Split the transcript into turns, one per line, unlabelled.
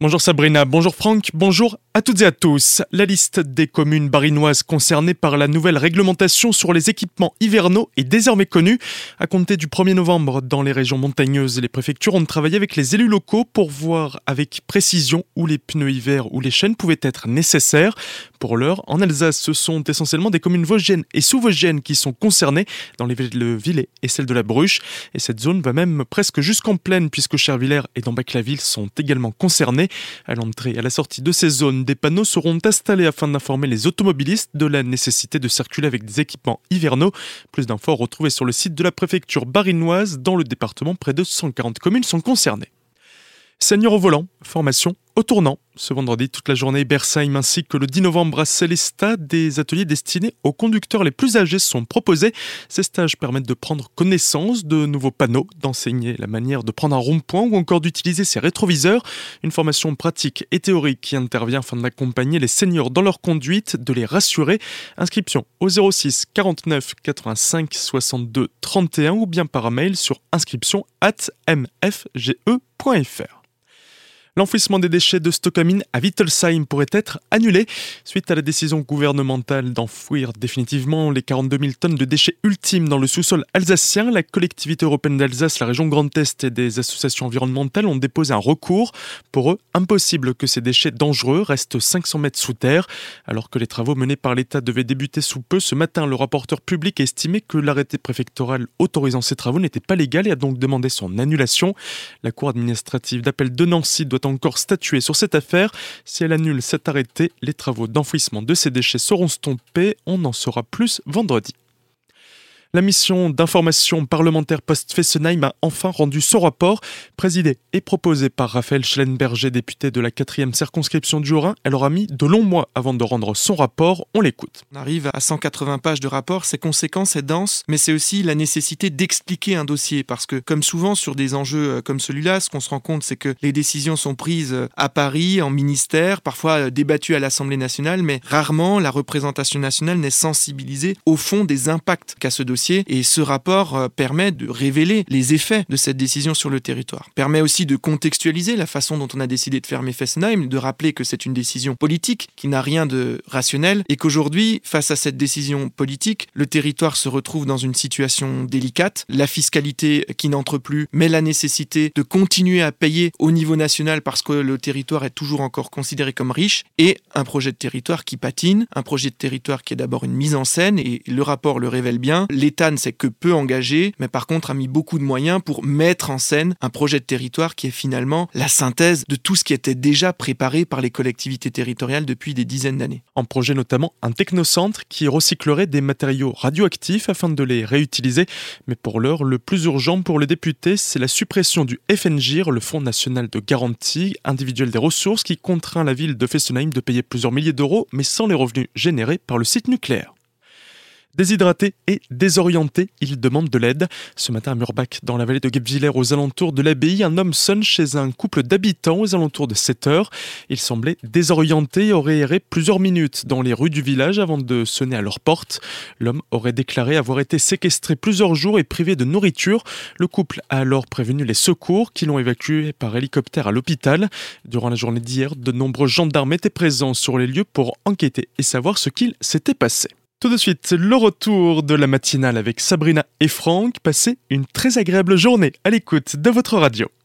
Bonjour Sabrina, bonjour Franck, bonjour à toutes et à tous. La liste des communes barinoises concernées par la nouvelle réglementation sur les équipements hivernaux est désormais connue. À compter du 1er novembre, dans les régions montagneuses, les préfectures ont travaillé avec les élus locaux pour voir avec précision où les pneus hiver ou les chaînes pouvaient être nécessaires. Pour l'heure, en Alsace, ce sont essentiellement des communes vosgiennes et sous-vosgiennes qui sont concernées, dans les villes de Villers et celle de la Bruche. Et cette zone va même presque jusqu'en plaine, puisque Chervillers et Dambac-la-Ville sont également concernés. À l'entrée et à la sortie de ces zones, des panneaux seront installés afin d'informer les automobilistes de la nécessité de circuler avec des équipements hivernaux. Plus d'infos retrouvés sur le site de la préfecture barinoise. Dans le département, près de 140 communes sont concernées. Seigneur au volant, formation au tournant. Ce vendredi, toute la journée, Bersheim ainsi que le 10 novembre à Célestat, des ateliers destinés aux conducteurs les plus âgés sont proposés. Ces stages permettent de prendre connaissance de nouveaux panneaux, d'enseigner la manière de prendre un rond-point ou encore d'utiliser ses rétroviseurs. Une formation pratique et théorique qui intervient afin d'accompagner les seniors dans leur conduite, de les rassurer. Inscription au 06 49 85 62 31 ou bien par mail sur inscription at mfge.fr. L'enfouissement des déchets de Stockamine à Wittelsheim pourrait être annulé suite à la décision gouvernementale d'enfouir définitivement les 42 000 tonnes de déchets ultimes dans le sous-sol alsacien. La collectivité européenne d'Alsace, la région Grand Est et des associations environnementales ont déposé un recours. Pour eux, impossible que ces déchets dangereux restent 500 mètres sous terre. Alors que les travaux menés par l'État devaient débuter sous peu, ce matin, le rapporteur public a estimé que l'arrêté préfectoral autorisant ces travaux n'était pas légal et a donc demandé son annulation. La Cour administrative d'appel de Nancy doit encore statuer sur cette affaire. Si elle annule cet arrêté, les travaux d'enfouissement de ces déchets seront stoppés. On en saura plus vendredi. La mission d'information parlementaire post-Fessenheim a enfin rendu son rapport, présidé et proposé par Raphaël Schellenberger, député de la 4e circonscription du Haut-Rhin. Elle aura mis de longs mois avant de rendre son rapport. On l'écoute.
On arrive à 180 pages de rapport, c'est conséquent, c'est dense, mais c'est aussi la nécessité d'expliquer un dossier, parce que comme souvent sur des enjeux euh, comme celui-là, ce qu'on se rend compte, c'est que les décisions sont prises euh, à Paris, en ministère, parfois euh, débattues à l'Assemblée nationale, mais rarement la représentation nationale n'est sensibilisée au fond des impacts qu'a ce dossier et ce rapport euh, permet de révéler les effets de cette décision sur le territoire. Permet aussi de contextualiser la façon dont on a décidé de fermer Fessenheim, de rappeler que c'est une décision politique qui n'a rien de rationnel et qu'aujourd'hui, face à cette décision politique, le territoire se retrouve dans une situation délicate. La fiscalité qui n'entre plus, mais la nécessité de continuer à payer au niveau national parce que le territoire est toujours encore considéré comme riche et un projet de territoire qui patine, un projet de territoire qui est d'abord une mise en scène et le rapport le révèle bien. L'État ne s'est que peu engagé, mais par contre a mis beaucoup de moyens pour mettre en scène un projet de territoire qui est finalement la synthèse de tout ce qui était déjà préparé par les collectivités territoriales depuis des dizaines d'années.
En projet notamment un technocentre qui recyclerait des matériaux radioactifs afin de les réutiliser. Mais pour l'heure, le plus urgent pour les députés, c'est la suppression du FNGIR, le Fonds national de garantie individuelle des ressources, qui contraint la ville de Fessenheim de payer plusieurs milliers d'euros, mais sans les revenus générés par le site nucléaire. Déshydraté et désorienté, il demande de l'aide. Ce matin à Murbach, dans la vallée de Guebwiller, aux alentours de l'abbaye, un homme sonne chez un couple d'habitants aux alentours de 7 heures. Il semblait désorienté et aurait erré plusieurs minutes dans les rues du village avant de sonner à leur porte. L'homme aurait déclaré avoir été séquestré plusieurs jours et privé de nourriture. Le couple a alors prévenu les secours qui l'ont évacué par hélicoptère à l'hôpital. Durant la journée d'hier, de nombreux gendarmes étaient présents sur les lieux pour enquêter et savoir ce qu'il s'était passé. Tout de suite, le retour de la matinale avec Sabrina et Franck. Passez une très agréable journée à l'écoute de votre radio.